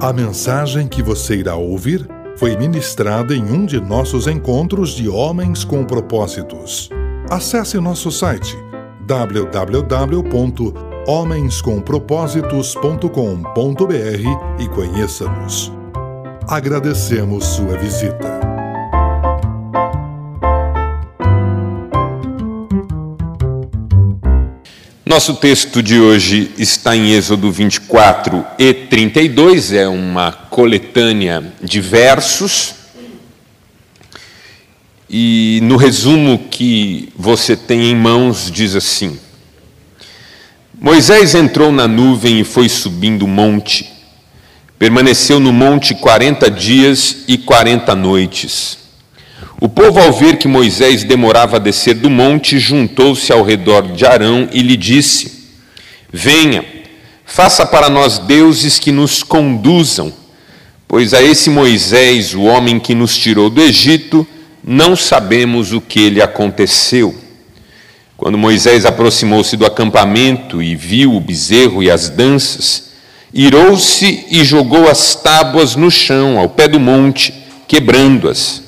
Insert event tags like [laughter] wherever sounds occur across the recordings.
A mensagem que você irá ouvir foi ministrada em um de nossos encontros de Homens com Propósitos. Acesse nosso site www.homenscompropósitos.com.br e conheça-nos. Agradecemos sua visita. Nosso texto de hoje está em Êxodo 24 e 32, é uma coletânea de versos. E no resumo que você tem em mãos, diz assim: Moisés entrou na nuvem e foi subindo o monte. Permaneceu no monte quarenta dias e quarenta noites. O povo, ao ver que Moisés demorava a descer do monte, juntou-se ao redor de Arão e lhe disse: Venha, faça para nós deuses que nos conduzam, pois a esse Moisés, o homem que nos tirou do Egito, não sabemos o que lhe aconteceu. Quando Moisés aproximou-se do acampamento e viu o bezerro e as danças, irou-se e jogou as tábuas no chão, ao pé do monte, quebrando-as.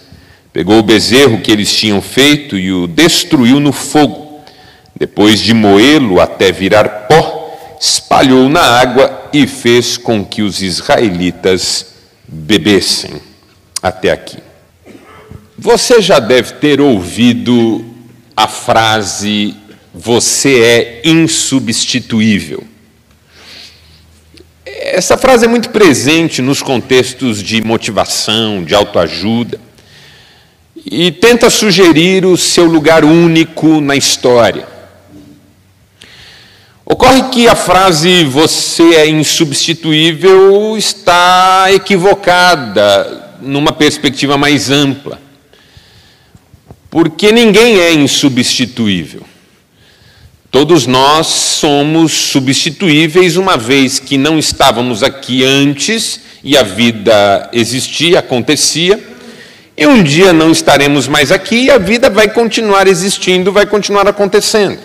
Pegou o bezerro que eles tinham feito e o destruiu no fogo. Depois de moê-lo até virar pó, espalhou na água e fez com que os israelitas bebessem. Até aqui. Você já deve ter ouvido a frase: Você é insubstituível. Essa frase é muito presente nos contextos de motivação, de autoajuda e tenta sugerir o seu lugar único na história. Ocorre que a frase você é insubstituível está equivocada numa perspectiva mais ampla. Porque ninguém é insubstituível. Todos nós somos substituíveis, uma vez que não estávamos aqui antes e a vida existia, acontecia e um dia não estaremos mais aqui e a vida vai continuar existindo, vai continuar acontecendo.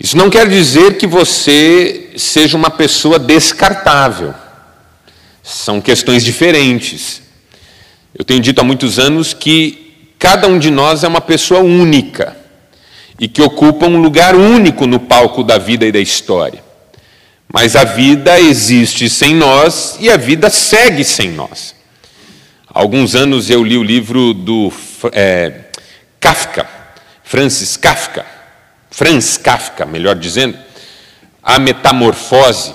Isso não quer dizer que você seja uma pessoa descartável. São questões diferentes. Eu tenho dito há muitos anos que cada um de nós é uma pessoa única e que ocupa um lugar único no palco da vida e da história. Mas a vida existe sem nós e a vida segue sem nós. Alguns anos eu li o livro do é, Kafka, Francis Kafka, Franz Kafka, melhor dizendo, A Metamorfose.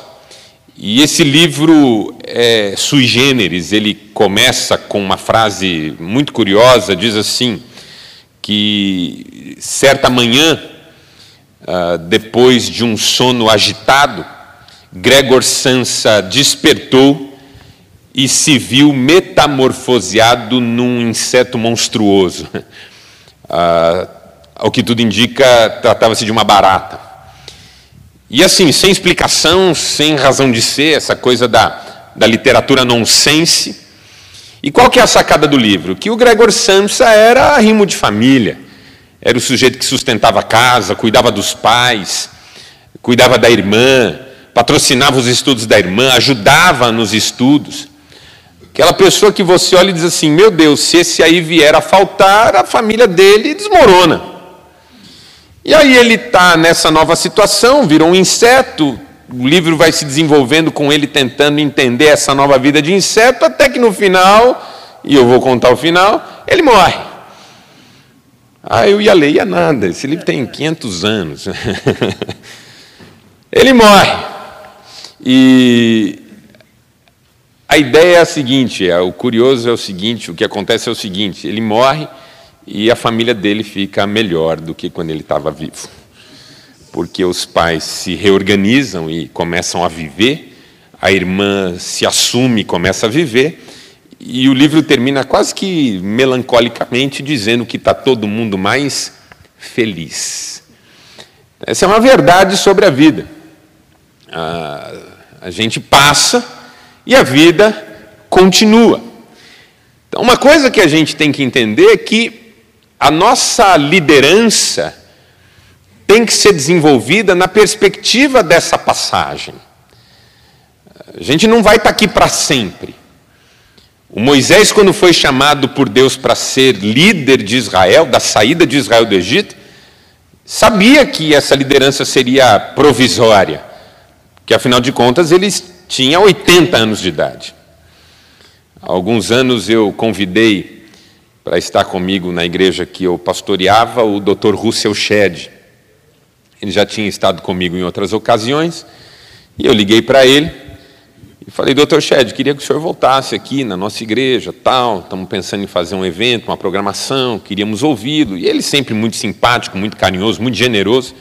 E esse livro é sui generis, ele começa com uma frase muito curiosa, diz assim, que certa manhã, ah, depois de um sono agitado, Gregor Samsa despertou e se viu metamorfoseado num inseto monstruoso. [laughs] Ah, ao que tudo indica, tratava-se de uma barata. E assim, sem explicação, sem razão de ser, essa coisa da, da literatura nonsense. E qual que é a sacada do livro? Que o Gregor Samsa era rimo de família. Era o sujeito que sustentava a casa, cuidava dos pais, cuidava da irmã, patrocinava os estudos da irmã, ajudava nos estudos. Aquela pessoa que você olha e diz assim: meu Deus, se esse aí vier a faltar, a família dele desmorona. E aí ele está nessa nova situação, virou um inseto. O livro vai se desenvolvendo com ele tentando entender essa nova vida de inseto, até que no final, e eu vou contar o final, ele morre. Ah, eu ia ler, ia nada. Esse livro tem 500 anos. [laughs] ele morre. E a ideia é a seguinte: é, o curioso é o seguinte, o que acontece é o seguinte: ele morre e a família dele fica melhor do que quando ele estava vivo, porque os pais se reorganizam e começam a viver, a irmã se assume e começa a viver, e o livro termina quase que melancolicamente dizendo que está todo mundo mais feliz. Essa é uma verdade sobre a vida. a, a gente passa e a vida continua. Então, uma coisa que a gente tem que entender é que a nossa liderança tem que ser desenvolvida na perspectiva dessa passagem. A gente não vai estar aqui para sempre. O Moisés, quando foi chamado por Deus para ser líder de Israel, da saída de Israel do Egito, sabia que essa liderança seria provisória, que afinal de contas ele tinha 80 anos de idade. Há alguns anos eu convidei para estar comigo na igreja que eu pastoreava o Dr. Russell Shedd. Ele já tinha estado comigo em outras ocasiões, e eu liguei para ele e falei, doutor Shed, queria que o senhor voltasse aqui na nossa igreja, tal, estamos pensando em fazer um evento, uma programação, queríamos ouvi-lo. E ele sempre muito simpático, muito carinhoso, muito generoso.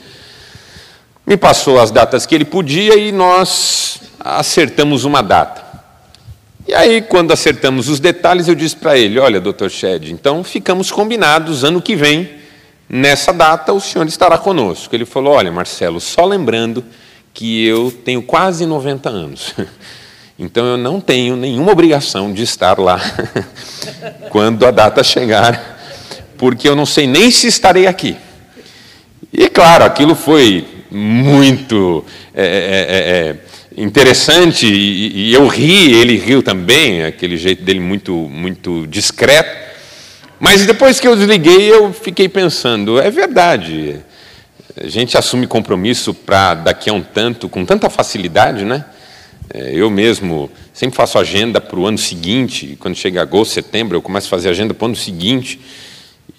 Me passou as datas que ele podia e nós acertamos uma data. E aí, quando acertamos os detalhes, eu disse para ele: Olha, doutor Shed, então ficamos combinados, ano que vem, nessa data, o senhor estará conosco. Ele falou: Olha, Marcelo, só lembrando que eu tenho quase 90 anos. [laughs] Então eu não tenho nenhuma obrigação de estar lá [laughs] quando a data chegar, porque eu não sei nem se estarei aqui. E claro, aquilo foi muito é, é, é, interessante e, e, eu ri, ele riu também, aquele jeito dele muito, muito discreto. Mas depois que eu desliguei, eu fiquei pensando, é verdade. A gente assume compromisso para daqui a um tanto, com tanta facilidade, né? É, eu mesmo sempre faço agenda para o ano seguinte, quando chega agosto, setembro, eu começo a fazer agenda para o ano seguinte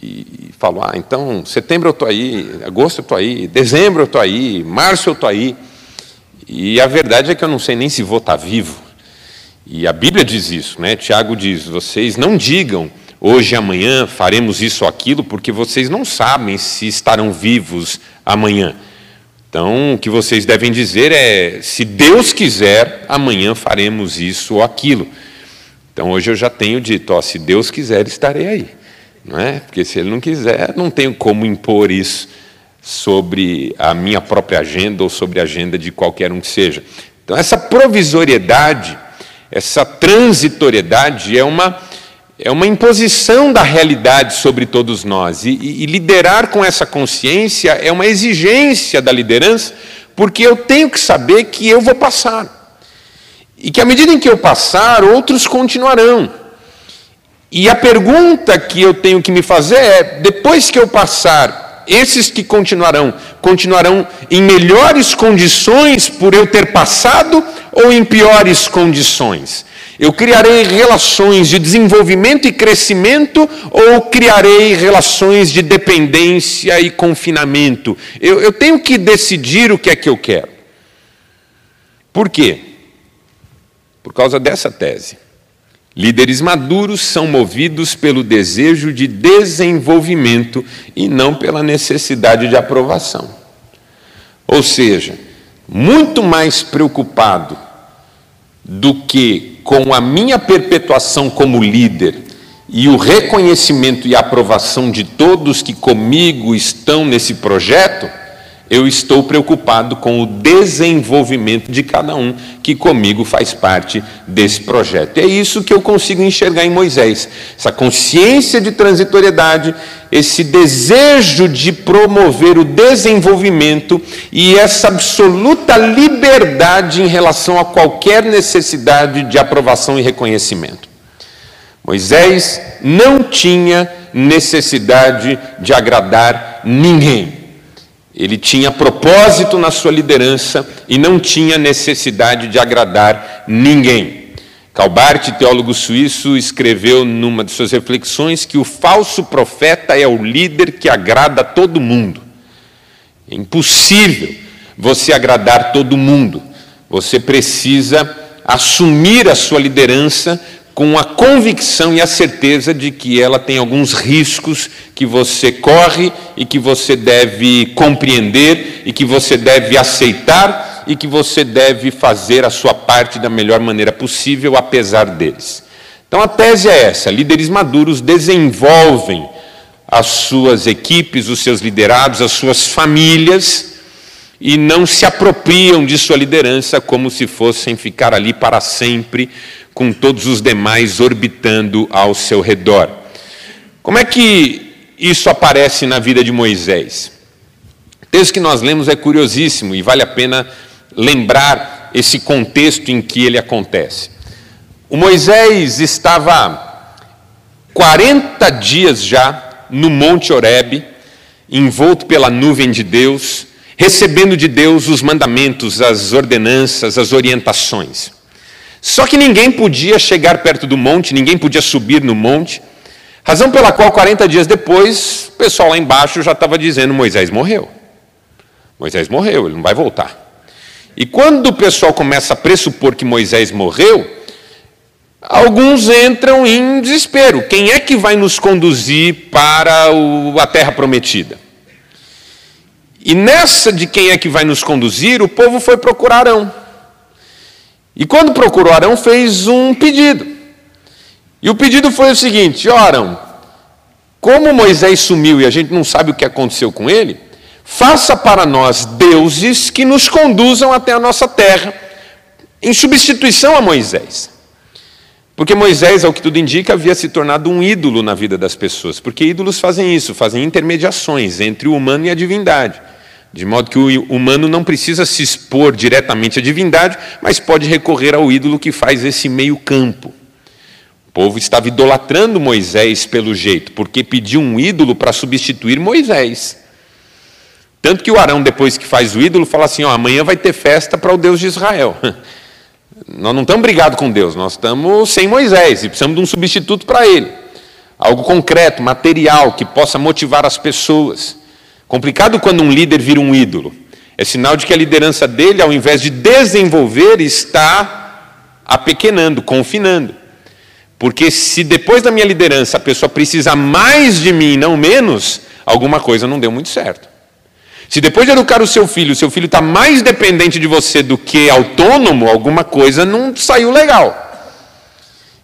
e falo, ah, então, setembro eu estou aí, agosto eu estou aí, dezembro eu estou aí, março eu estou aí. E a verdade é que eu não sei nem se vou estar vivo. E a Bíblia diz isso, né? Tiago diz: vocês não digam hoje amanhã faremos isso ou aquilo, porque vocês não sabem se estarão vivos amanhã. Então, o que vocês devem dizer é: se Deus quiser, amanhã faremos isso ou aquilo. Então, hoje eu já tenho dito: ó, se Deus quiser, estarei aí. Não é? Porque se Ele não quiser, não tenho como impor isso sobre a minha própria agenda ou sobre a agenda de qualquer um que seja. Então, essa provisoriedade, essa transitoriedade é uma é uma imposição da realidade sobre todos nós. E, e, e, liderar com essa consciência é uma exigência da liderança, porque eu tenho que saber que eu vou passar. E que à medida em que eu passar, outros continuarão. E a pergunta que eu tenho que me fazer é: depois que eu passar, esses que continuarão, continuarão em melhores condições por eu ter passado ou em piores condições? Eu criarei relações de desenvolvimento e crescimento ou criarei relações de dependência e confinamento? Eu, eu tenho que decidir o que é que eu quero. Por quê? Por causa dessa tese. Líderes maduros são movidos pelo desejo de desenvolvimento e não pela necessidade de aprovação. Ou seja, muito mais preocupado do que com a minha perpetuação como líder e o reconhecimento e aprovação de todos que comigo estão nesse projeto, eu estou preocupado com o desenvolvimento de cada um que comigo faz parte desse projeto. É isso que eu consigo enxergar em Moisés, essa consciência de transitoriedade, esse desejo de promover o desenvolvimento e essa absoluta liberdade em relação a qualquer necessidade de aprovação e reconhecimento. Moisés não tinha necessidade de agradar ninguém. Ele tinha propósito na sua liderança e não tinha necessidade de agradar ninguém. Calbart, teólogo suíço, escreveu numa de suas reflexões que o falso profeta é o líder que agrada todo mundo. É impossível você agradar todo mundo. Você precisa assumir a sua liderança com a convicção e a certeza de que ela tem alguns riscos que você corre e que você deve compreender e que você deve aceitar e que você deve fazer a sua parte da melhor maneira possível, apesar deles. Então a tese é essa: líderes maduros desenvolvem as suas equipes, os seus liderados, as suas famílias e não se apropriam de sua liderança como se fossem ficar ali para sempre com todos os demais orbitando ao seu redor. Como é que isso aparece na vida de Moisés? O texto que nós lemos é curiosíssimo e vale a pena lembrar esse contexto em que ele acontece. O Moisés estava 40 dias já no Monte Horebe, envolto pela nuvem de Deus, recebendo de Deus os mandamentos, as ordenanças, as orientações. Só que ninguém podia chegar perto do monte, ninguém podia subir no monte, razão pela qual 40 dias depois, o pessoal lá embaixo já estava dizendo: Moisés morreu. Moisés morreu, ele não vai voltar. E quando o pessoal começa a pressupor que Moisés morreu, alguns entram em desespero. Quem é que vai nos conduzir para a terra prometida? E nessa de quem é que vai nos conduzir, o povo foi procurar Arão. E quando procurou Arão, fez um pedido. E o pedido foi o seguinte: Arão, como Moisés sumiu e a gente não sabe o que aconteceu com ele, faça para nós deuses que nos conduzam até a nossa terra, em substituição a Moisés. Porque Moisés, ao que tudo indica, havia se tornado um ídolo na vida das pessoas. Porque ídolos fazem isso, fazem intermediações entre o humano e a divindade. De modo que o humano não precisa se expor diretamente à divindade, mas pode recorrer ao ídolo que faz esse meio-campo. O povo estava idolatrando Moisés pelo jeito, porque pediu um ídolo para substituir Moisés. Tanto que o Arão, depois que faz o ídolo, fala assim: ó, amanhã vai ter festa para o Deus de Israel. [laughs] Nós não estamos brigados com Deus, nós estamos sem Moisés e precisamos de um substituto para ele. Algo concreto, material, que possa motivar as pessoas. Complicado quando um líder vira um ídolo. É sinal de que a liderança dele, ao invés de desenvolver, está apequenando, confinando. Porque se depois da minha liderança a pessoa precisa mais de mim, não menos, alguma coisa não deu muito certo. Se depois de educar o seu filho, o seu filho está mais dependente de você do que autônomo, alguma coisa não saiu legal.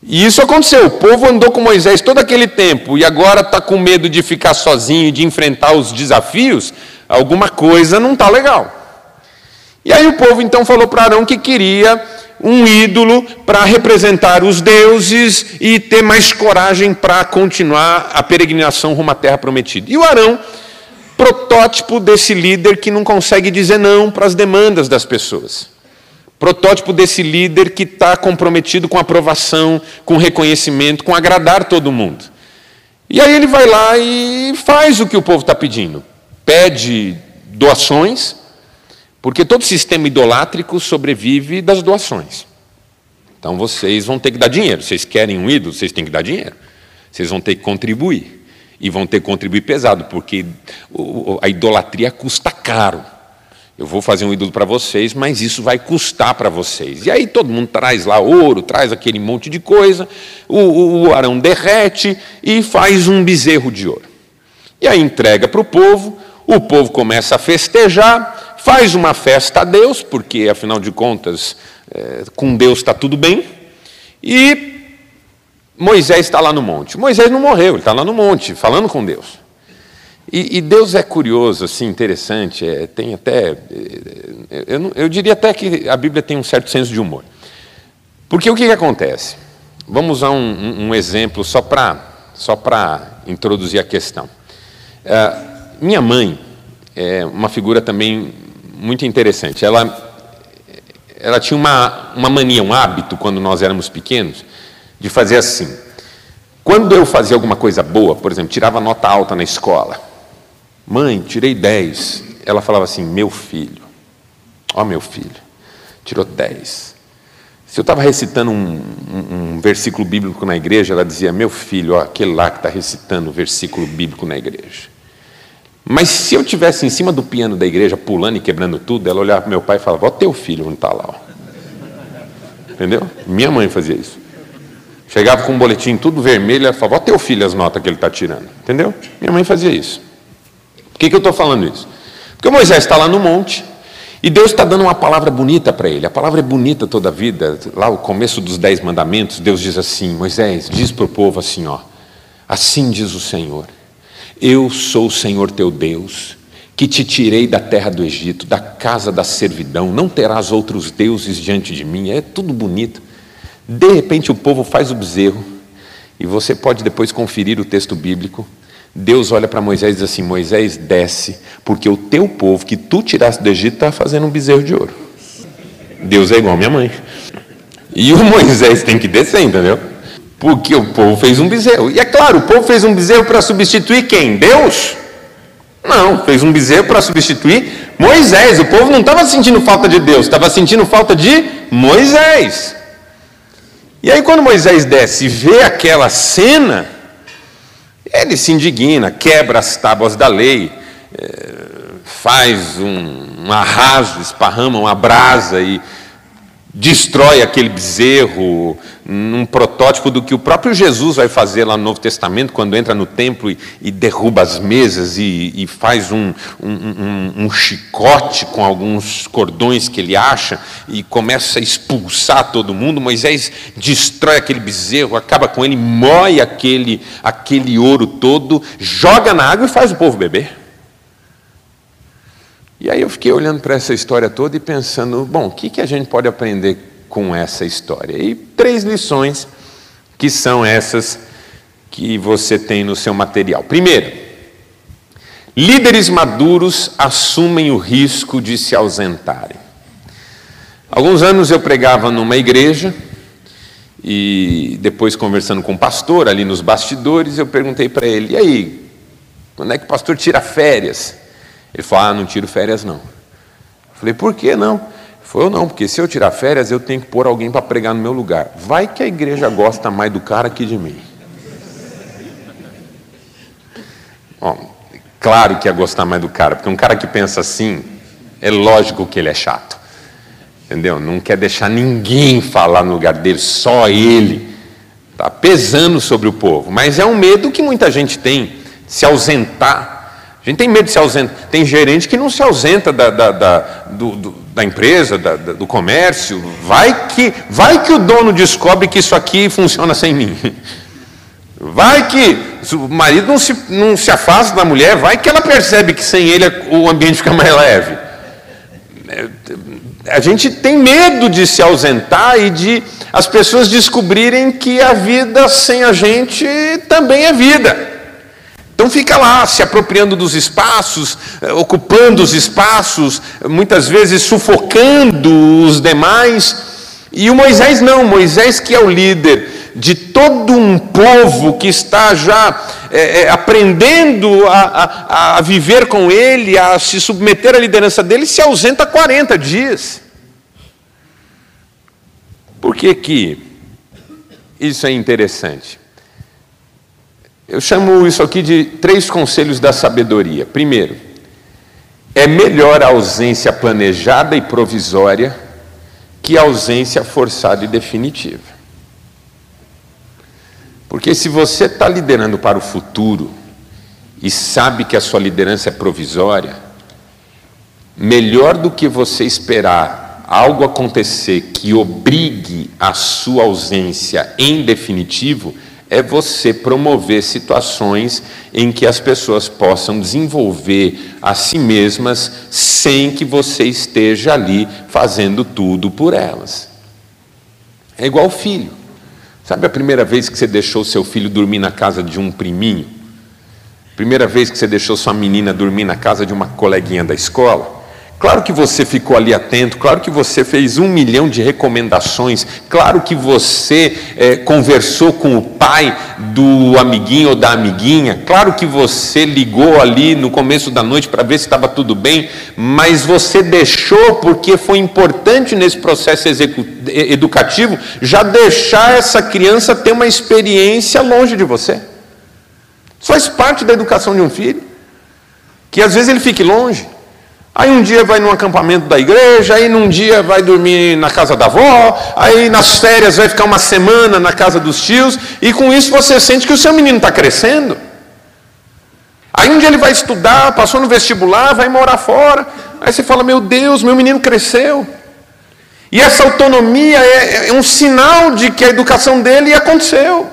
E isso aconteceu. O povo andou com Moisés todo aquele tempo e agora está com medo de ficar sozinho, de enfrentar os desafios. Alguma coisa não está legal. E aí o povo então falou para Arão que queria um ídolo para representar os deuses e ter mais coragem para continuar a peregrinação rumo à terra prometida. E o Arão protótipo desse líder que não consegue dizer não para as demandas das pessoas. Protótipo desse líder que está comprometido com aprovação, com reconhecimento, com agradar todo mundo. E aí ele vai lá e faz o que o povo está pedindo. Pede doações, porque todo sistema idolátrico sobrevive das doações. Então vocês vão ter que dar dinheiro. Vocês querem um ídolo, vocês têm que dar dinheiro. Vocês vão ter que contribuir. E vão ter que contribuir pesado, porque a idolatria custa caro. Eu vou fazer um ídolo para vocês, mas isso vai custar para vocês. E aí todo mundo traz lá ouro, traz aquele monte de coisa, o, o, o arão derrete e faz um bezerro de ouro. E aí entrega para o povo, o povo começa a festejar, faz uma festa a Deus, porque afinal de contas, é, com Deus está tudo bem, e Moisés está lá no monte. Moisés não morreu, ele está lá no monte, falando com Deus. E, e Deus é curioso, assim, interessante, é, tem até. É, eu, eu, diria até que a Bíblia tem um certo senso de humor. Porque o que, que acontece? Vamos usar um, um, um exemplo só para só introduzir a questão. É, minha mãe é uma figura também muito interessante. Ela, ela tinha uma, uma mania, um hábito, quando nós éramos pequenos, de fazer assim. Quando eu fazia alguma coisa boa, por exemplo, tirava nota alta na escola, mãe, tirei 10. Ela falava assim: meu filho, ó meu filho, tirou 10. Se eu estava recitando um, um, um, versículo bíblico na igreja, ela dizia: Meu filho, ó, aquele lá que está recitando o versículo bíblico na igreja. Mas se eu tivesse em cima do piano da igreja, pulando e quebrando tudo, ela olhava para meu pai e falava: Ó, teu filho onde está lá. Ó. Entendeu? Minha mãe fazia isso. Chegava com um boletim tudo vermelho, ela falava, ó teu filho as notas que ele está tirando. Entendeu? Minha mãe fazia isso. Por que, que eu estou falando isso? Porque Moisés está lá no monte, e Deus está dando uma palavra bonita para ele. A palavra é bonita toda a vida. Lá o começo dos dez mandamentos, Deus diz assim, Moisés, diz para o povo assim, ó. Assim diz o Senhor, eu sou o Senhor teu Deus, que te tirei da terra do Egito, da casa da servidão, não terás outros deuses diante de mim. É tudo bonito. De repente o povo faz o bezerro, e você pode depois conferir o texto bíblico. Deus olha para Moisés e diz assim: Moisés, desce, porque o teu povo que tu tiraste do Egito está fazendo um bezerro de ouro. Deus é igual a minha mãe. E o [laughs] Moisés tem que descer, entendeu? Porque o povo fez um bezerro. E é claro, o povo fez um bezerro para substituir quem? Deus? Não, fez um bezerro para substituir Moisés. O povo não estava sentindo falta de Deus, estava sentindo falta de Moisés. E aí, quando Moisés desce e vê aquela cena, ele se indigna, quebra as tábuas da lei, eh, faz um, um arraso, esparrama uma brasa e destrói aquele bezerro, um protótipo do que o próprio Jesus vai fazer lá no Novo Testamento, quando entra no templo e, e derruba as mesas e, e faz um, um, um, chicote com alguns cordões que ele acha e começa a expulsar todo mundo. Moisés destrói aquele bezerro, acaba com ele, moe aquele, aquele ouro todo, joga na água e faz o povo beber. E aí eu fiquei olhando para essa história toda e pensando, bom, o que, que a gente pode aprender com essa história? E três lições que são essas que você tem no seu material. Primeiro, líderes maduros assumem o risco de se ausentarem. Alguns anos eu pregava numa igreja e depois conversando com o pastor ali nos bastidores, eu perguntei para ele: "E aí, quando é que o pastor tira férias?" Ele falou: Ah, não tiro férias não. Eu falei: Por que não? Falou: Não, porque se eu tirar férias, eu tenho que pôr alguém para pregar no meu lugar. Vai que a igreja gosta mais do cara que de mim. Bom, claro que ia gostar mais do cara, porque um cara que pensa assim, é lógico que ele é chato. Entendeu? Não quer deixar ninguém falar no lugar dele, só ele. Está pesando sobre o povo. Mas é um medo que muita gente tem, se ausentar a gente tem medo de se ausentar. Tem gerente que não se ausenta da, da, da, do, do, da empresa, da, do comércio. Vai que, vai que o dono descobre que isso aqui funciona sem mim. Vai que o marido não se, não se afasta da mulher, vai que ela percebe que sem ele o ambiente fica mais leve. É, a gente tem medo de se ausentar e de as pessoas descobrirem que a vida sem a gente também é vida. Então fica lá se apropriando dos espaços, eh, ocupando os espaços, muitas vezes sufocando os demais. E o Moisés não, Moisés que é o líder de todo um povo que está já é, é, aprendendo a, a, a, viver com ele, a se submeter à liderança dele, se ausenta 40 dias. Por que que isso é interessante? Eu chamo isso aqui de três conselhos da sabedoria. Primeiro, é melhor a ausência planejada e provisória que a ausência forçada e definitiva. Porque se você está liderando para o futuro e sabe que a sua liderança é provisória, melhor do que você esperar algo acontecer que obrigue a sua ausência em definitivo é você promover situações em que as pessoas possam desenvolver a si mesmas sem que você esteja ali fazendo tudo por elas. É igual filho. Sabe a primeira vez que você deixou seu filho dormir na casa de um priminho? Primeira vez que você deixou sua menina dormir na casa de uma coleguinha da escola? Claro que você ficou ali atento, claro que você fez um milhão de recomendações, claro que você é, conversou com o pai do amiguinho ou da amiguinha, claro que você ligou ali no começo da noite para ver se estava tudo bem, mas você deixou porque foi importante nesse processo educativo já deixar essa criança ter uma experiência longe de você. Faz parte da educação de um filho, que às vezes ele fique longe. Aí um dia vai num acampamento da igreja, aí num dia vai dormir na casa da avó, aí nas férias vai ficar uma semana na casa dos tios, e com isso você sente que o seu menino está crescendo. Aí um dia ele vai estudar, passou no vestibular, vai morar fora, aí você fala: Meu Deus, meu menino cresceu. E essa autonomia é, é um sinal de que a educação dele aconteceu.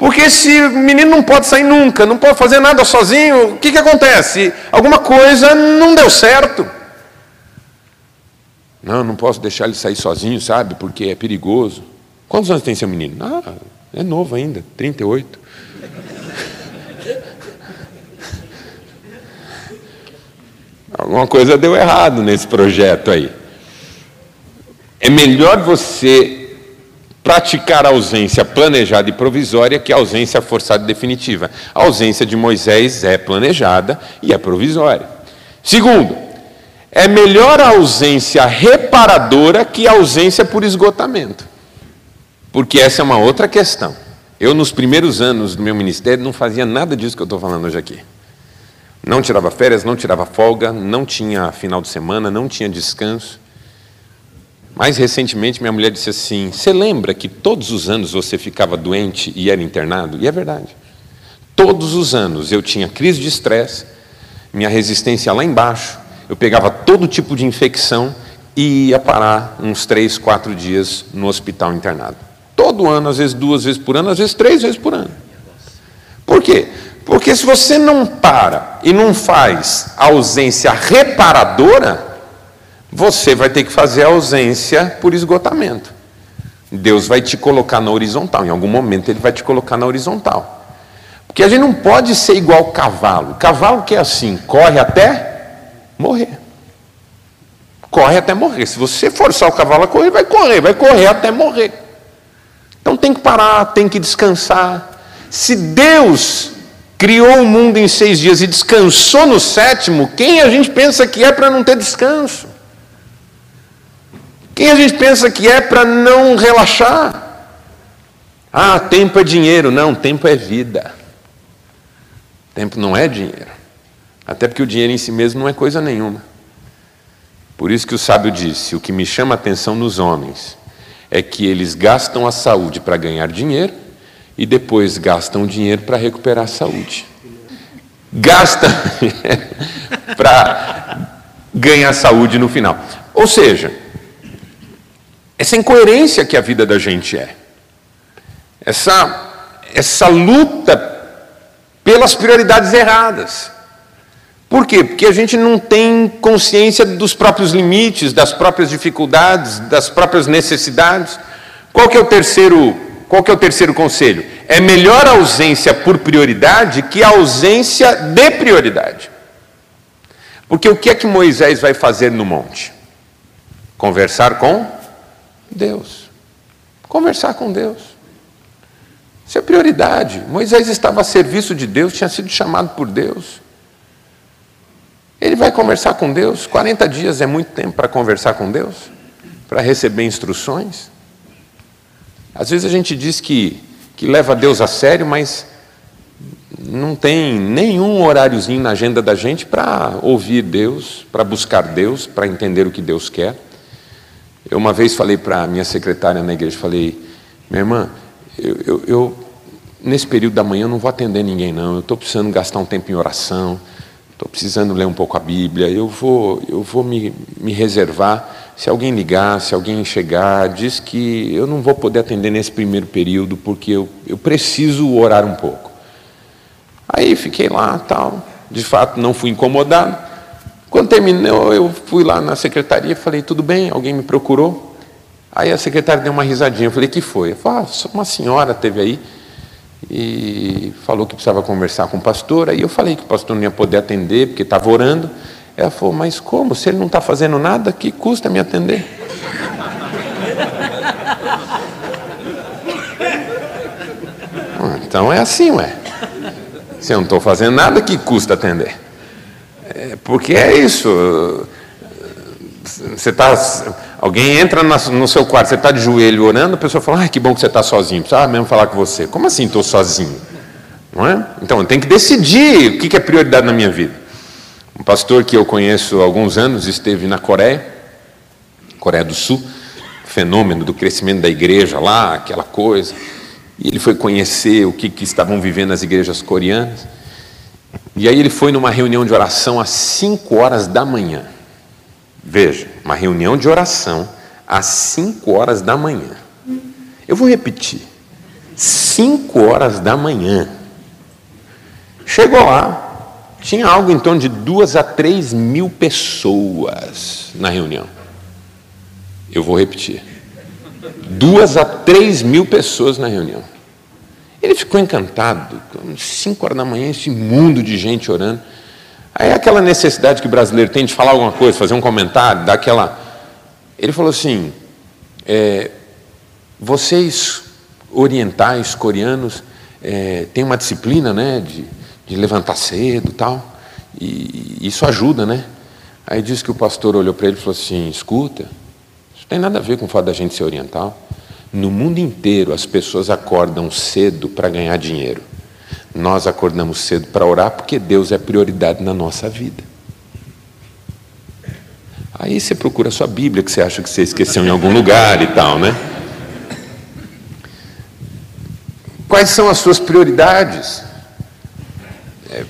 Porque se o menino não pode sair nunca, não pode fazer nada sozinho, o que, que acontece? Alguma coisa não deu certo. Não, não posso deixar ele sair sozinho, sabe? Porque é perigoso. Quantos anos tem seu menino? Ah, é novo ainda, 38. [laughs] Alguma coisa deu errado nesse projeto aí. É melhor você praticar a ausência planejada e provisória que a ausência forçada e definitiva. A ausência de Moisés é planejada e é provisória. Segundo, é melhor a ausência reparadora que a ausência por esgotamento. Porque essa é uma outra questão. Eu, nos primeiros anos do meu ministério, não fazia nada disso que eu estou falando hoje aqui. Não tirava férias, não tirava folga, não tinha final de semana, não tinha descanso. Mais recentemente, minha mulher disse assim: Você lembra que todos os anos você ficava doente e era internado? E é verdade. Todos os anos eu tinha crise de estresse, minha resistência lá embaixo, eu pegava todo tipo de infecção e ia parar uns três, quatro dias no hospital internado. Todo ano, às vezes duas vezes por ano, às vezes três vezes por ano. Por quê? Porque se você não para e não faz a ausência reparadora, você vai ter que fazer a ausência por esgotamento. Deus vai te colocar na horizontal, em algum momento ele vai te colocar na horizontal. Porque a gente não pode ser igual cavalo. Cavalo que é assim, corre até morrer. Corre até morrer. Se você forçar o cavalo a correr, vai correr, vai correr até morrer. Então tem que parar, tem que descansar. Se Deus criou o mundo em seis dias e descansou no sétimo, quem a gente pensa que é para não ter descanso? Quem a gente pensa que é para não relaxar? Ah, tempo é dinheiro. Não, tempo é vida. Tempo não é dinheiro. Até porque o dinheiro em si mesmo não é coisa nenhuma. Por isso que o sábio disse: o que me chama a atenção nos homens é que eles gastam a saúde para ganhar dinheiro e depois gastam o dinheiro para recuperar a saúde. Gasta [laughs] para ganhar saúde no final. Ou seja, essa incoerência que a vida da gente é. Essa, essa luta pelas prioridades erradas. Por quê? Porque a gente não tem consciência dos próprios limites, das próprias dificuldades, das próprias necessidades. Qual que é o terceiro, qual que é o terceiro conselho? É melhor a ausência por prioridade que a ausência de prioridade. Porque o que é que Moisés vai fazer no monte? Conversar com Deus. Conversar com Deus. Isso é prioridade. Moisés estava a serviço de Deus, tinha sido chamado por Deus. Ele vai conversar com Deus. 40 dias é muito tempo para conversar com Deus, para receber instruções. Às vezes a gente diz que, que leva Deus a sério, mas não tem nenhum horáriozinho na agenda da gente para ouvir Deus, para buscar Deus, para entender o que Deus quer. Eu uma vez falei para a minha secretária na igreja, falei, minha irmã, eu, eu, eu, nesse período da manhã não vou atender ninguém não, eu estou precisando gastar um tempo em oração, estou precisando ler um pouco a Bíblia, eu vou, eu vou me, me reservar, se alguém ligar, se alguém chegar, diz que eu não vou poder atender nesse primeiro período, porque eu, eu preciso orar um pouco. Aí fiquei lá, tal, de fato não fui incomodado, quando terminou, eu fui lá na secretaria e falei, tudo bem, alguém me procurou? Aí a secretária deu uma risadinha, eu falei, que foi? Eu falei, ah, uma senhora teve aí e falou que precisava conversar com o pastor, aí eu falei que o pastor não ia poder atender, porque estava orando. Ela falou, mas como? Se ele não está fazendo nada, que custa me atender? [laughs] Ah, então é assim, ué. Se eu não estou fazendo nada, que custa atender? É, porque é isso. Você tá, alguém entra no seu quarto, você está de joelho orando, a pessoa fala, ah, que bom que você está sozinho. Precisa mesmo falar com você. Como assim estou sozinho? Não é? Então, eu tenho que decidir o que é prioridade na minha vida. Um pastor que eu conheço há alguns anos esteve na Coreia, Coreia do Sul, fenômeno do crescimento da igreja lá, aquela coisa. E ele foi conhecer o que, que estavam vivendo as igrejas coreanas. E aí ele foi numa reunião de oração às 5 horas da manhã. Veja, uma reunião de oração às 5 horas da manhã. Eu vou repetir. 5 horas da manhã. Chegou lá, tinha algo em torno de duas a três mil pessoas na reunião. Eu vou repetir. Duas a três mil pessoas na reunião. Ele ficou encantado, cinco horas da manhã, esse mundo de gente orando. Aí é aquela necessidade que o brasileiro tem de falar alguma coisa, fazer um comentário, dar aquela. Ele falou assim: é, vocês orientais, coreanos, é, têm uma disciplina né, de, de levantar cedo tal, e isso ajuda, né? Aí disse que o pastor olhou para ele e falou assim: escuta, isso tem nada a ver com o fato da gente ser oriental. No mundo inteiro as pessoas acordam cedo para ganhar dinheiro. Nós acordamos cedo para orar porque Deus é prioridade na nossa vida. Aí você procura a sua Bíblia, que você acha que você esqueceu em algum lugar e tal, né? Quais são as suas prioridades? É...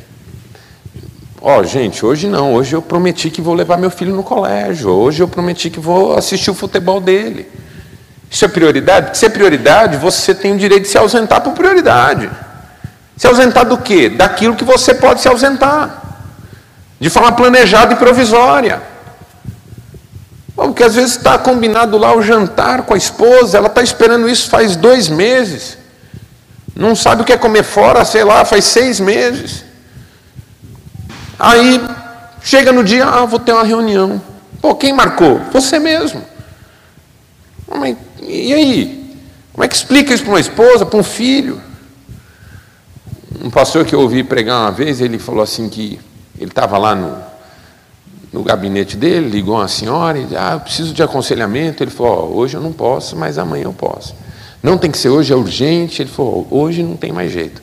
Ó, oh, gente, hoje não. Hoje eu prometi que vou levar meu filho no colégio. Hoje eu prometi que vou assistir o futebol dele. Isso é prioridade? Se é prioridade, você tem o direito de se ausentar por prioridade. Se ausentar do quê? Daquilo que você pode se ausentar. De forma planejada e provisória. Porque às vezes está combinado lá o jantar com a esposa, ela está esperando isso faz dois meses. Não sabe o que é comer fora, sei lá, faz seis meses. Aí chega no dia, ah, vou ter uma reunião. Pô, quem marcou? Você mesmo. Mas, e aí? Como é que explica isso para uma esposa, para um filho? Um pastor que eu ouvi pregar uma vez, ele falou assim que ele estava lá no, no gabinete dele, ligou uma senhora e disse, ah, eu preciso de aconselhamento. Ele falou, oh, hoje eu não posso, mas amanhã eu posso. Não tem que ser hoje, é urgente. Ele falou, hoje não tem mais jeito.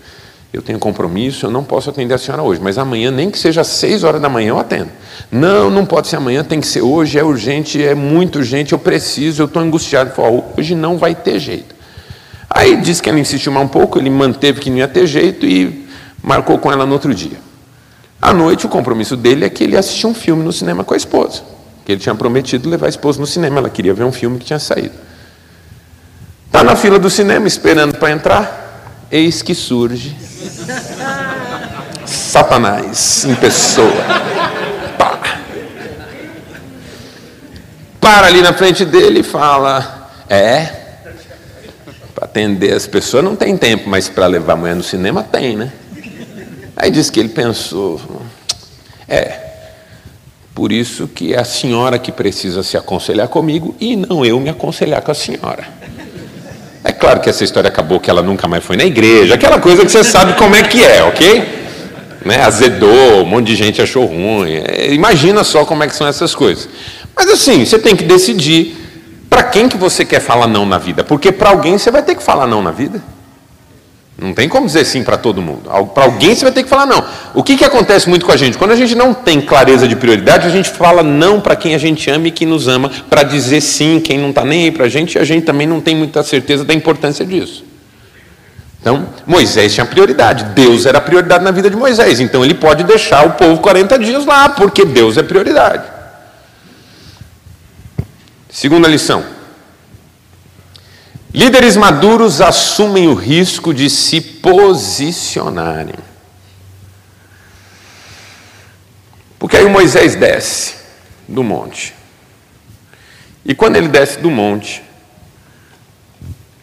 Eu tenho compromisso, eu não posso atender a senhora hoje, mas amanhã, nem que seja às seis horas da manhã, eu atendo. Não, não pode ser amanhã, tem que ser hoje, é urgente, é muito urgente, eu preciso, eu estou angustiado. Ele falou, hoje não vai ter jeito. Aí disse que ela insistiu mais um pouco, ele manteve que não ia ter jeito e marcou com ela no outro dia. À noite, o compromisso dele é que ele assistia um filme no cinema com a esposa. Que ele tinha prometido levar a esposa no cinema. Ela queria ver um filme que tinha saído. Está na fila do cinema esperando para entrar. Eis que surge Satanás em pessoa. Pá. Para ali na frente dele e fala: É, para atender as pessoas não tem tempo, mas para levar a mulher no cinema tem, né? Aí diz que ele pensou: é, por isso que é a senhora que precisa se aconselhar comigo e não eu me aconselhar com a senhora. É claro que essa história acabou que ela nunca mais foi na igreja, aquela coisa que você sabe como é que é, ok? Né? Azedou, um monte de gente achou ruim. É, imagina só como é que são essas coisas. Mas assim, você tem que decidir para quem que você quer falar não na vida, porque para alguém você vai ter que falar não na vida. Não tem como dizer sim para todo mundo. Para alguém você vai ter que falar não. O que, que acontece muito com a gente? Quando a gente não tem clareza de prioridade, a gente fala não para quem a gente ama e que nos ama, para dizer sim quem não está nem aí para a gente, e a gente também não tem muita certeza da importância disso. Então, Moisés tinha prioridade. Deus era prioridade na vida de Moisés. Então, ele pode deixar o povo 40 dias lá, porque Deus é prioridade. Segunda lição. Líderes maduros assumem o risco de se posicionarem. Porque aí o Moisés desce do monte. E quando ele desce do monte,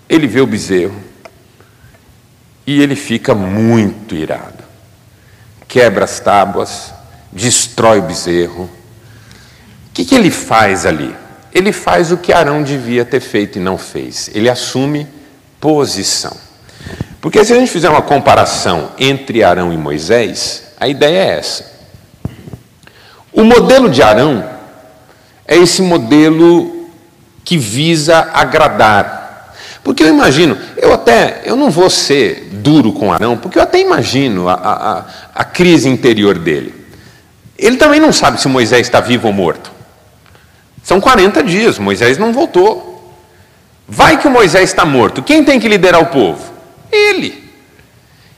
ele vê o bezerro e ele fica muito irado. Quebra as tábuas, destrói o bezerro. O que, que ele faz ali? Ele faz o que Arão devia ter feito e não fez. Ele assume posição. Porque se a gente fizer uma comparação entre Arão e Moisés, a ideia é essa. O modelo de Arão é esse modelo que visa agradar. Porque eu imagino, eu até, eu não vou ser duro com Arão, porque eu até imagino a, a, a crise interior dele. Ele também não sabe se Moisés está vivo ou morto. São 40 dias, Moisés não voltou. Vai que o Moisés está morto, quem tem que liderar o povo? Ele.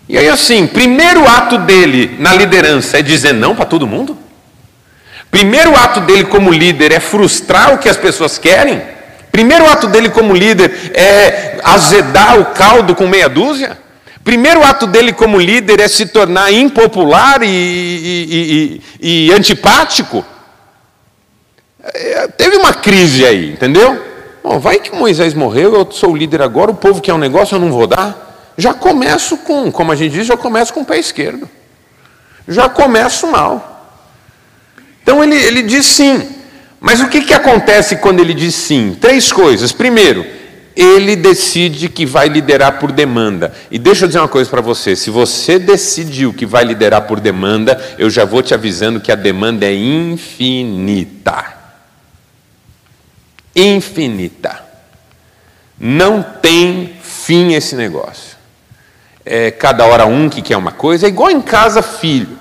E aí, assim, primeiro ato dele na liderança é dizer não para todo mundo? Primeiro ato dele como líder é frustrar o que as pessoas querem? Primeiro ato dele como líder é azedar o caldo com meia dúzia? Primeiro ato dele como líder é se tornar impopular e, e, e, e antipático? É, teve uma crise aí, entendeu? Bom, vai que Moisés morreu, eu sou o líder agora, o povo quer um negócio, eu não vou dar. Já começo com, como a gente diz, já começo com o pé esquerdo. Já começo mal. Então ele, ele diz sim, Mas o que, que acontece quando ele diz sim? Três coisas. Primeiro, ele decide que vai liderar por demanda. E deixa eu dizer uma coisa para você: se você decidiu que vai liderar por demanda, eu já vou te avisando que a demanda é infinita. Infinita. Não tem fim esse negócio. É cada hora um que quer uma coisa, é igual em casa, filho.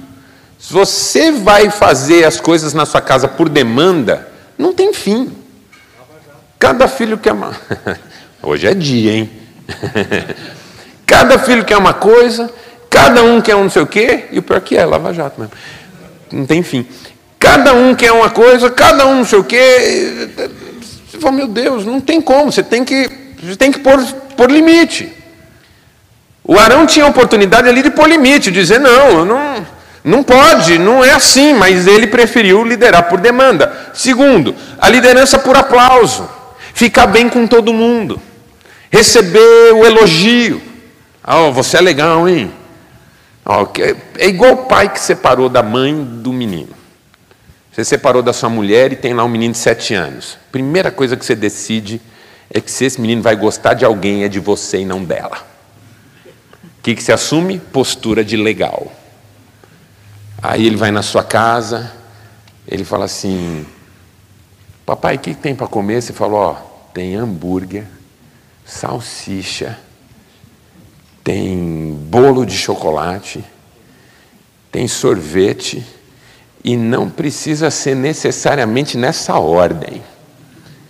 Se você vai fazer as coisas na sua casa por demanda, não tem fim. Cada filho quer uma. [laughs] Hoje é dia, hein? [laughs] cada filho quer uma coisa, cada um quer um não sei o quê, e o pior que é, Lava Jato mesmo. Não tem fim. Cada um quer uma coisa, cada um não sei o quê. Você fala, meu Deus, não tem como, você tem que, você tem que pôr, pôr limite. O Arão tinha a oportunidade ali de pôr limite, dizer, não, não, não pode, não é assim, mas ele preferiu liderar por demanda. Segundo, a liderança por aplauso, ficar bem com todo mundo, receber o elogio. Oh, você é legal, hein? Oh, é igual o pai que separou da mãe do menino. Você separou da sua mulher e tem lá um menino de sete anos. Primeira coisa que você decide é que se esse menino vai gostar de alguém é de você e não dela. O que, que você assume? Postura de legal. Aí ele vai na sua casa, ele fala assim: Papai, o que tem para comer? Você falou: Ó, tem hambúrguer, salsicha, tem bolo de chocolate, tem sorvete, e não precisa ser necessariamente nessa ordem.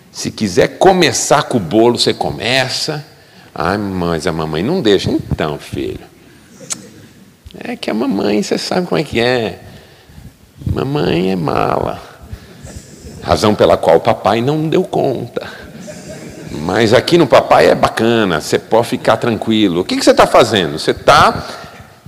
Se quiser começar com o bolo, você começa. Ai, mas a mamãe não deixa. Então, filho, é que a mamãe, você sabe como é que é. Mamãe é mala. Razão pela qual o papai não deu conta. Mas aqui no papai é bacana, você pode ficar tranquilo. O que, que você está fazendo? Você está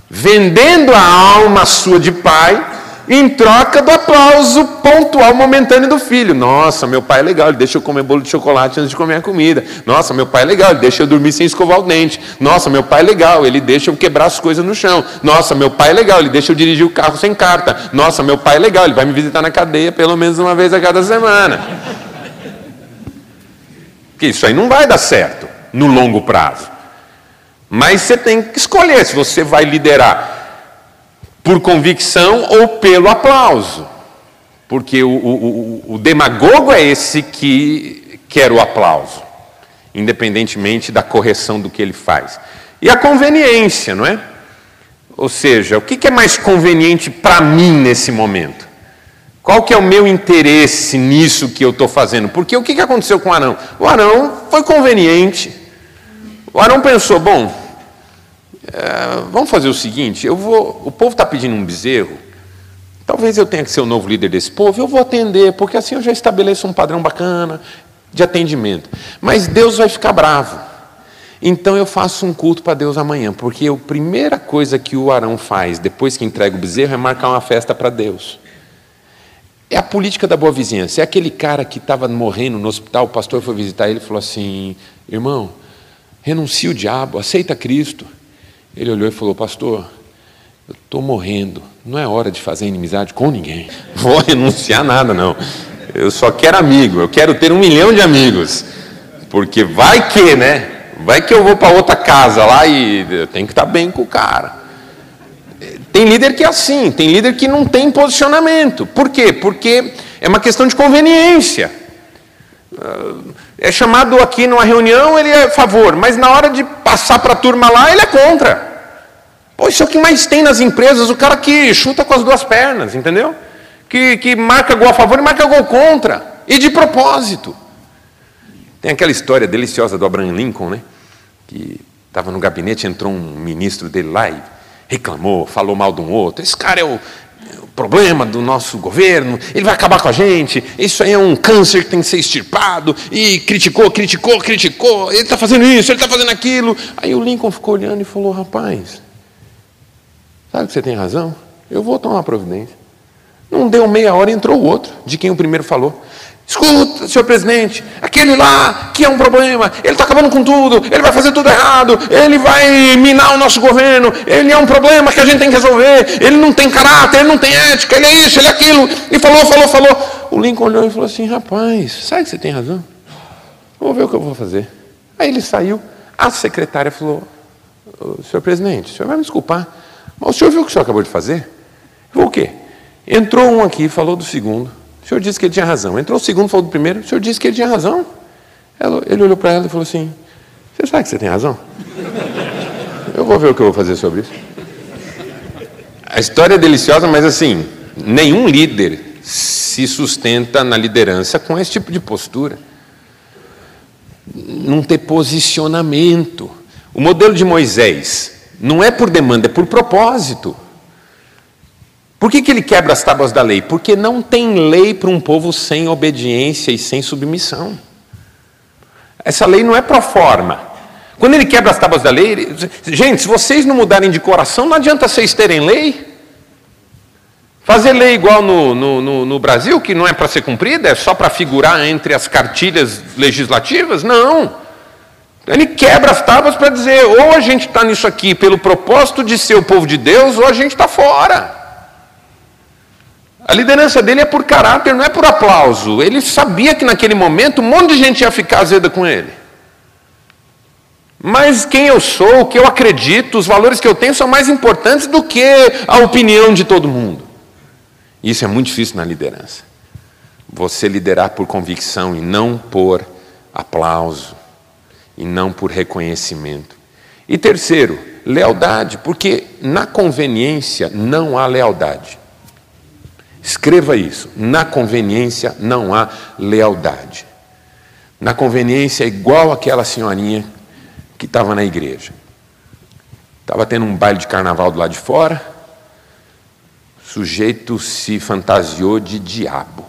vendendo a alma sua de pai em troca do aplauso pontual, momentâneo do filho. Nossa, meu pai é legal, ele deixa eu comer bolo de chocolate antes de comer a comida. Nossa, meu pai é legal, ele deixa eu dormir sem escovar o dente. Nossa, meu pai é legal, ele deixa eu quebrar as coisas no chão. Nossa, meu pai é legal, ele deixa eu dirigir o carro sem carta. Nossa, meu pai é legal, ele vai me visitar na cadeia pelo menos uma vez a cada semana. Que isso aí não vai dar certo no longo prazo. Mas você tem que escolher se você vai liderar por convicção ou pelo aplauso. Porque o, o, o, demagogo é esse que quer o aplauso, independentemente da correção do que ele faz. E a conveniência, não é? Ou seja, o que é mais conveniente para mim nesse momento? Qual que é o meu interesse nisso que eu estou fazendo? Porque o que aconteceu com o Arão? O Arão foi conveniente. O Arão pensou, bom, é, vamos fazer o seguinte: eu vou, o povo está pedindo um bezerro. Talvez eu tenha que ser o novo líder desse povo. Eu vou atender, porque assim eu já estabeleço um padrão bacana de atendimento. Mas Deus vai ficar bravo. Então eu faço um culto para Deus amanhã, porque a primeira coisa que o Arão faz depois que entrega o bezerro é marcar uma festa para Deus. É a política da boa vizinhança. É aquele cara que estava morrendo no hospital, o pastor foi visitar ele e falou assim: irmão, renuncia o diabo, aceita Cristo. Ele olhou e falou: Pastor, eu estou morrendo, não é hora de fazer inimizade com ninguém. [laughs] Vou renunciar nada, não. Eu só quero amigo, eu quero ter um milhão de amigos. Porque vai que, né? Vai que eu vou para outra casa lá e eu tenho que estar bem com o cara. Tem líder que é assim, tem líder que não tem posicionamento. Por quê? Porque é uma questão de conveniência. É chamado aqui numa reunião, ele é a favor, mas na hora de passar para a turma lá, ele é contra. Pô, isso é o que mais tem nas empresas, o cara que chuta com as duas pernas, entendeu? Que, que marca gol a favor e marca gol contra. E de propósito. Tem aquela história deliciosa do Abraham Lincoln, né? Que estava no gabinete, entrou um ministro dele lá e reclamou, falou mal de um outro. Esse cara é o, é o problema do nosso governo, ele vai acabar com a gente, isso aí é um câncer que tem que ser extirpado, e criticou, criticou, criticou, ele está fazendo isso, ele está fazendo aquilo. Aí o Lincoln ficou olhando e falou: rapaz, Sabe que você tem razão? Eu vou tomar providência. Não deu meia hora, entrou o outro, de quem o primeiro falou. Escuta, senhor presidente, aquele lá que é um problema, ele está acabando com tudo, ele vai fazer tudo errado, ele vai minar o nosso governo, ele é um problema que a gente tem que resolver, ele não tem caráter, ele não tem ética, ele é isso, ele é aquilo. E falou, falou, falou. O Lincoln olhou e falou assim: rapaz, sabe que você tem razão? Vou ver o que eu vou fazer. Aí ele saiu, a secretária falou: senhor presidente, o senhor vai me desculpar, mas o senhor viu o que o senhor acabou de fazer? Falei, o quê? Entrou um aqui falou do segundo. O senhor disse que ele tinha razão. Entrou o segundo falou do primeiro. O senhor disse que ele tinha razão. Ela, ele olhou para ela e falou assim: Você sabe que você tem razão? Eu vou ver o que eu vou fazer sobre isso. A história é deliciosa, mas assim, nenhum líder se sustenta na liderança com esse tipo de postura. Não ter posicionamento. O modelo de Moisés não é por demanda, é por propósito. Por que, que ele quebra as tábuas da lei? Porque não tem lei para um povo sem obediência e sem submissão. Essa lei não é pro forma. Quando ele quebra as tábuas da lei, ele... gente, se vocês não mudarem de coração, não adianta vocês terem lei. Fazer lei igual no, no, no, no Brasil, que não é para ser cumprida, é só para figurar entre as cartilhas legislativas? Não. Ele quebra as tábuas para dizer: ou a gente está nisso aqui pelo propósito de ser o povo de Deus, ou a gente está fora. A liderança dele é por caráter, não é por aplauso. Ele sabia que naquele momento um monte de gente ia ficar azeda com ele. Mas quem eu sou, o que eu acredito, os valores que eu tenho são mais importantes do que a opinião de todo mundo. Isso é muito difícil na liderança. Você liderar por convicção e não por aplauso, e não por reconhecimento. E terceiro, lealdade, porque na conveniência não há lealdade. Escreva isso: na conveniência não há lealdade. Na conveniência é igual aquela senhorinha que estava na igreja. Estava tendo um baile de carnaval do lado de fora, sujeito se fantasiou de diabo,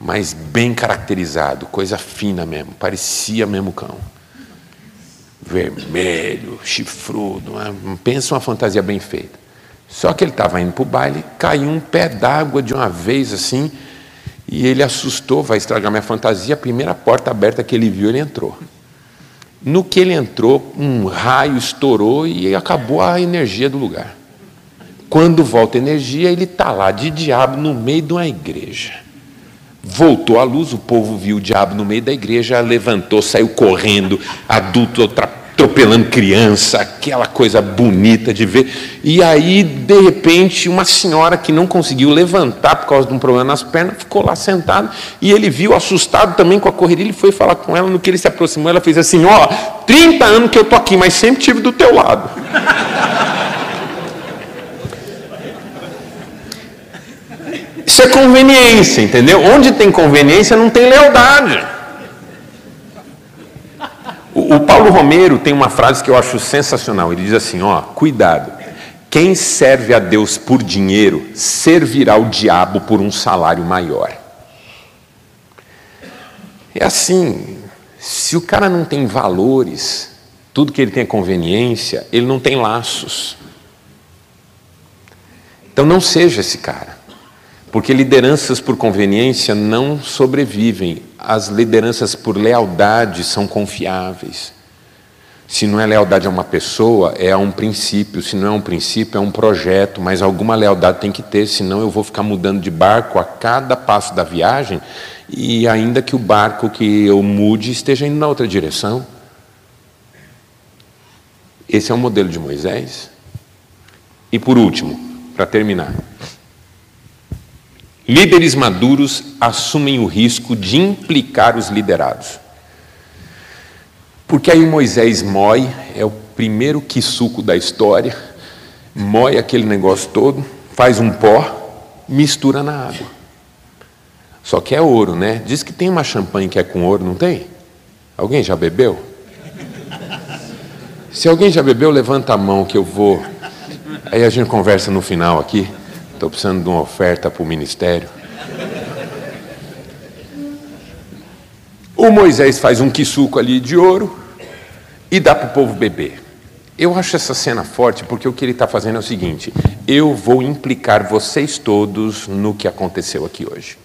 mas bem caracterizado, coisa fina mesmo, parecia mesmo cão. Vermelho, chifrudo, uma, pensa uma fantasia bem feita. Só que ele estava indo para o baile, caiu um pé d'água de uma vez assim, e ele assustou, vai estragar minha fantasia. A primeira porta aberta que ele viu, ele entrou. No que ele entrou, um raio estourou e acabou a energia do lugar. Quando volta a energia, ele está lá de diabo no meio de uma igreja. Voltou a luz, o povo viu o diabo no meio da igreja, levantou, saiu correndo, adulto atropelando criança, aquela coisa bonita de ver. E aí, de repente, uma senhora que não conseguiu levantar por causa de um problema nas pernas, ficou lá sentada, e ele viu, assustado também com a correria, ele foi falar com ela, no que ele se aproximou, ela fez assim, ó, oh, 30 anos que eu tô aqui, mas sempre tive do teu lado. Isso é conveniência, entendeu? Onde tem conveniência não tem lealdade. O, o, Paulo Romero tem uma frase que eu acho sensacional. Ele diz assim: ó, cuidado. Quem serve a Deus por dinheiro servirá o diabo por um salário maior. É assim, se o cara não tem valores, tudo que ele tem é conveniência, ele não tem laços. Então não seja esse cara. Porque lideranças por conveniência não sobrevivem, as lideranças por lealdade são confiáveis. Se não é lealdade a uma pessoa, é a um princípio. Se não é um princípio, é um projeto. Mas alguma lealdade tem que ter, senão eu vou ficar mudando de barco a cada passo da viagem, e ainda que o barco que eu mude esteja indo na outra direção. Esse é o modelo de Moisés. E por último, para terminar. Líderes maduros assumem o risco de implicar os liderados. Porque aí Moisés mói, é o primeiro quisuco da história, mói aquele negócio todo, faz um pó, mistura na água. Só que é ouro, né? Diz que tem uma champanhe que é com ouro, não tem? Alguém já bebeu? Se alguém já bebeu, levanta a mão que eu vou. Aí a gente conversa no final aqui. Estou precisando de uma oferta para o ministério. O Moisés faz um quisuco ali de ouro e dá para o povo beber. Eu acho essa cena forte porque o que ele está fazendo é o seguinte: eu vou implicar vocês todos no que aconteceu aqui hoje.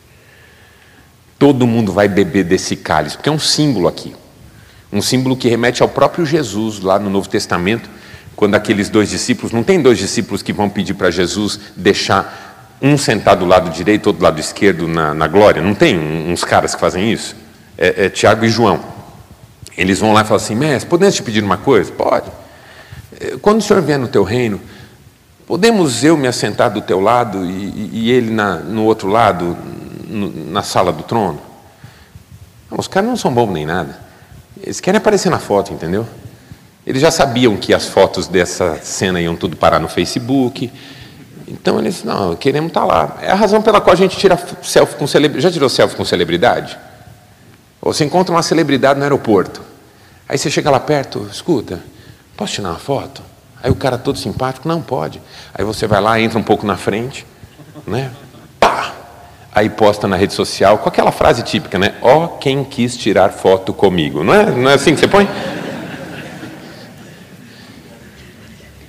Todo mundo vai beber desse cálice, porque é um símbolo aqui. Um símbolo que remete ao próprio Jesus lá no Novo Testamento quando aqueles dois discípulos, não tem dois discípulos que vão pedir para Jesus deixar um sentado do lado direito, outro do lado esquerdo na, na glória. Não tem uns caras que fazem isso? É, é Tiago e João. Eles vão lá e falam assim: Mestre, podemos te pedir uma coisa? Pode. É, quando o senhor vier no teu reino, podemos eu me assentar do teu lado e, e ele na, no outro lado, no, na sala do trono? Não, os caras não são bobos nem nada. Eles querem aparecer na foto, entendeu? Eles já sabiam que as fotos dessa cena iam tudo parar no Facebook. Então eles, não, queremos estar lá. É a razão pela qual a gente tira selfie com celebridade. Já tirou selfie com celebridade? Ou você encontra uma celebridade no aeroporto. Aí você chega lá perto, escuta, posso tirar uma foto? Aí o cara todo simpático, não pode. Aí você vai lá, entra um pouco na frente, né? Pá! Aí posta na rede social com aquela frase típica, né? Ó, oh, quem quis tirar foto comigo. Não é, não é assim que você põe?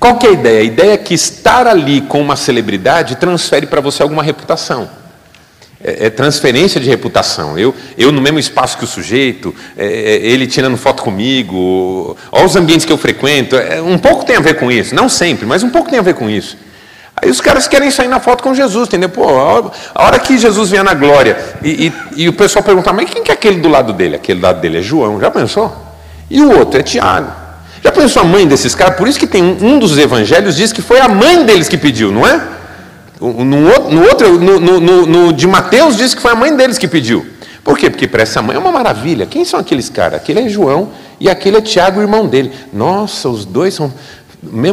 Qual que é a ideia? A ideia é que estar ali com uma celebridade transfere para você alguma reputação. É, é, transferência de reputação. Eu, eu no mesmo espaço que o sujeito, é, é ele tirando foto comigo, olha os ambientes que eu frequento. É, um pouco tem a ver com isso, não sempre, mas um pouco tem a ver com isso. Aí os caras querem sair na foto com Jesus, entendeu? Pô, a hora que Jesus vier na glória e, e, e o pessoal perguntar, mas quem que é aquele do lado dele? Aquele do lado dele é João, já pensou? E o outro é Tiago. Já pensou a mãe desses caras? Por isso que tem um, dos evangelhos diz que foi a mãe deles que pediu, não é? No, no outro, no, no, no, de Mateus diz que foi a mãe deles que pediu. Por quê? Porque para essa mãe é uma maravilha. Quem são aqueles caras? Aquele é João e aquele é Tiago, irmão dele. Nossa, os dois são,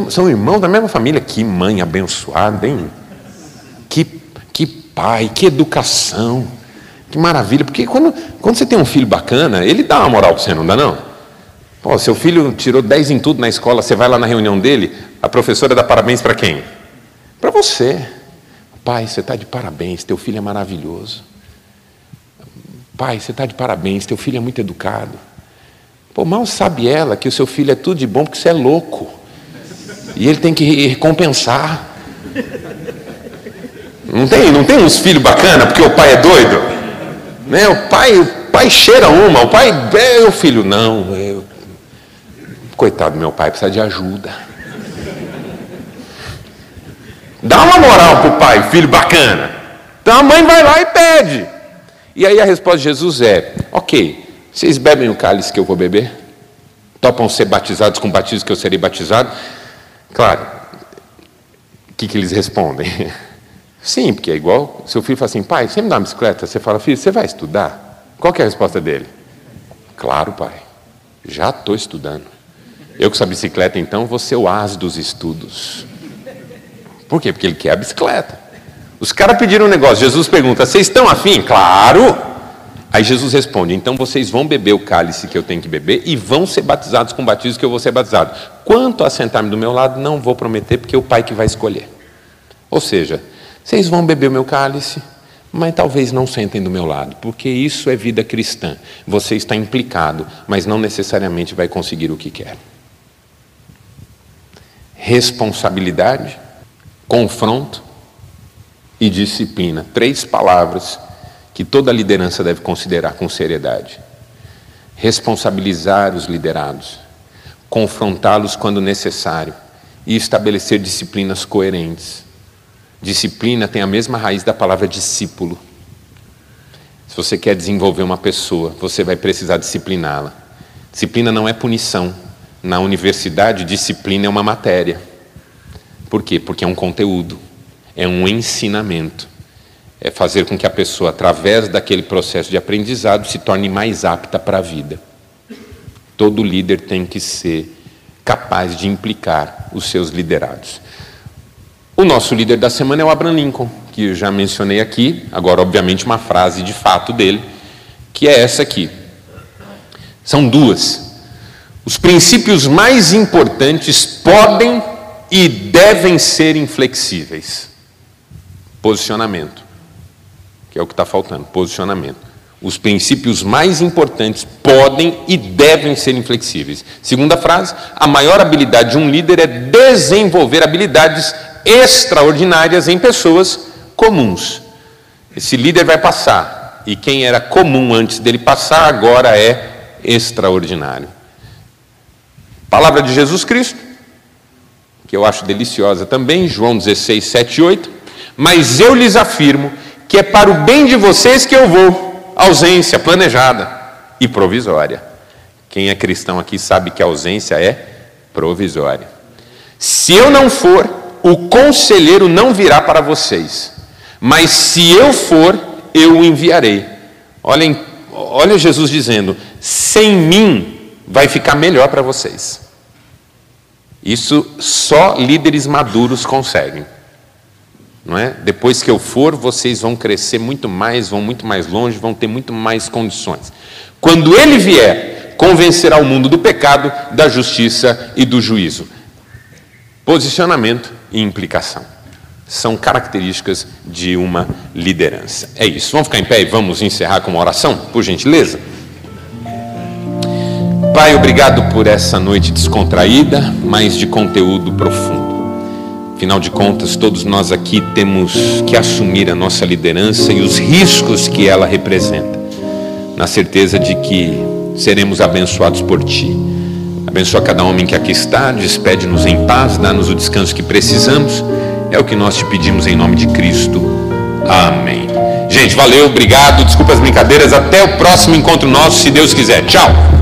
são irmãos da mesma família. Que mãe abençoada, hein? Que, que pai, que educação. Que maravilha. Porque quando, quando você tem um filho bacana, ele dá uma moral para você, não dá não? Pô, seu filho tirou 10 em tudo na escola, você vai lá na reunião dele, a professora dá parabéns para quem? Para você. Pai, você está de parabéns, teu filho é maravilhoso. Pai, você está de parabéns, teu filho é muito educado. Pô, mal sabe ela que o seu filho é tudo de bom porque você é louco. E ele tem que recompensar. Não tem, não tem uns filhos bacana porque o pai é doido? Né? O pai, o pai cheira uma, o pai é o filho não, eu Coitado do meu pai, precisa de ajuda. Dá uma moral para o pai, filho bacana. Então a mãe vai lá e pede. E aí a resposta de Jesus é: Ok, vocês bebem o cálice que eu vou beber? Topam ser batizados com o batismo que eu serei batizado? Claro. O que, que eles respondem? [laughs] Sim, porque é igual. Seu filho fala assim: Pai, você me dá uma bicicleta? Você fala: Filho, você vai estudar? Qual é a resposta dele? Claro, pai. Já estou estudando. Eu com essa bicicleta, então, vou ser o as dos estudos. Por quê? Porque ele quer a bicicleta. Os caras pediram um negócio. Jesus pergunta: Vocês estão afim? Claro! Aí Jesus responde: Então vocês vão beber o cálice que eu tenho que beber e vão ser batizados com o batismo que eu vou ser batizado. Quanto a sentar-me do meu lado, não vou prometer, porque é o Pai que vai escolher. Ou seja, vocês vão beber o meu cálice, mas talvez não sentem do meu lado, porque isso é vida cristã. Você está implicado, mas não necessariamente vai conseguir o que quer responsabilidade, confronto e disciplina. Três palavras que toda liderança deve considerar com seriedade. Responsabilizar os liderados, confrontá-los quando necessário e estabelecer disciplinas coerentes. Disciplina tem a mesma raiz da palavra discípulo. Se você quer desenvolver uma pessoa, você vai precisar discipliná-la. Disciplina não é punição, na universidade, disciplina é uma matéria. Por quê? Porque é um conteúdo, é um ensinamento. É fazer com que a pessoa, através daquele processo de aprendizado, se torne mais apta para a vida. Todo líder tem que ser capaz de implicar os seus liderados. O nosso líder da semana é o Abraham Lincoln, que eu já mencionei aqui, agora, obviamente, uma frase de fato dele, que é essa aqui. São duas. Os princípios mais importantes podem e devem ser inflexíveis. Posicionamento, que é o que está faltando, posicionamento. Os princípios mais importantes podem e devem ser inflexíveis. Segunda frase: a maior habilidade de um líder é desenvolver habilidades extraordinárias em pessoas comuns. Esse líder vai passar, e quem era comum antes dele passar agora é extraordinário. Palavra de Jesus Cristo, que eu acho deliciosa também, João 16, 7 e 8. Mas eu lhes afirmo que é para o bem de vocês que eu vou. Ausência planejada e provisória. Quem é cristão aqui sabe que a ausência é provisória. Se eu não for, o conselheiro não virá para vocês. Mas se eu for, eu o enviarei. Olhem, olha Jesus dizendo: sem mim vai ficar melhor para vocês. Isso só líderes maduros conseguem. Não é? Depois que eu for, vocês vão crescer muito mais, vão muito mais longe, vão ter muito mais condições. Quando ele vier, convencerá o mundo do pecado, da justiça e do juízo. Posicionamento e implicação são características de uma liderança. É isso. Vamos ficar em pé e vamos encerrar com uma oração, por gentileza? Pai, obrigado por essa noite descontraída, mas de conteúdo profundo. Afinal de contas, todos nós aqui temos que assumir a nossa liderança e os riscos que ela representa, na certeza de que seremos abençoados por Ti. Abençoa cada homem que aqui está, despede-nos em paz, dá-nos o descanso que precisamos. É o que nós te pedimos em nome de Cristo. Amém. Gente, valeu, obrigado, desculpa as brincadeiras. Até o próximo encontro nosso, se Deus quiser. Tchau.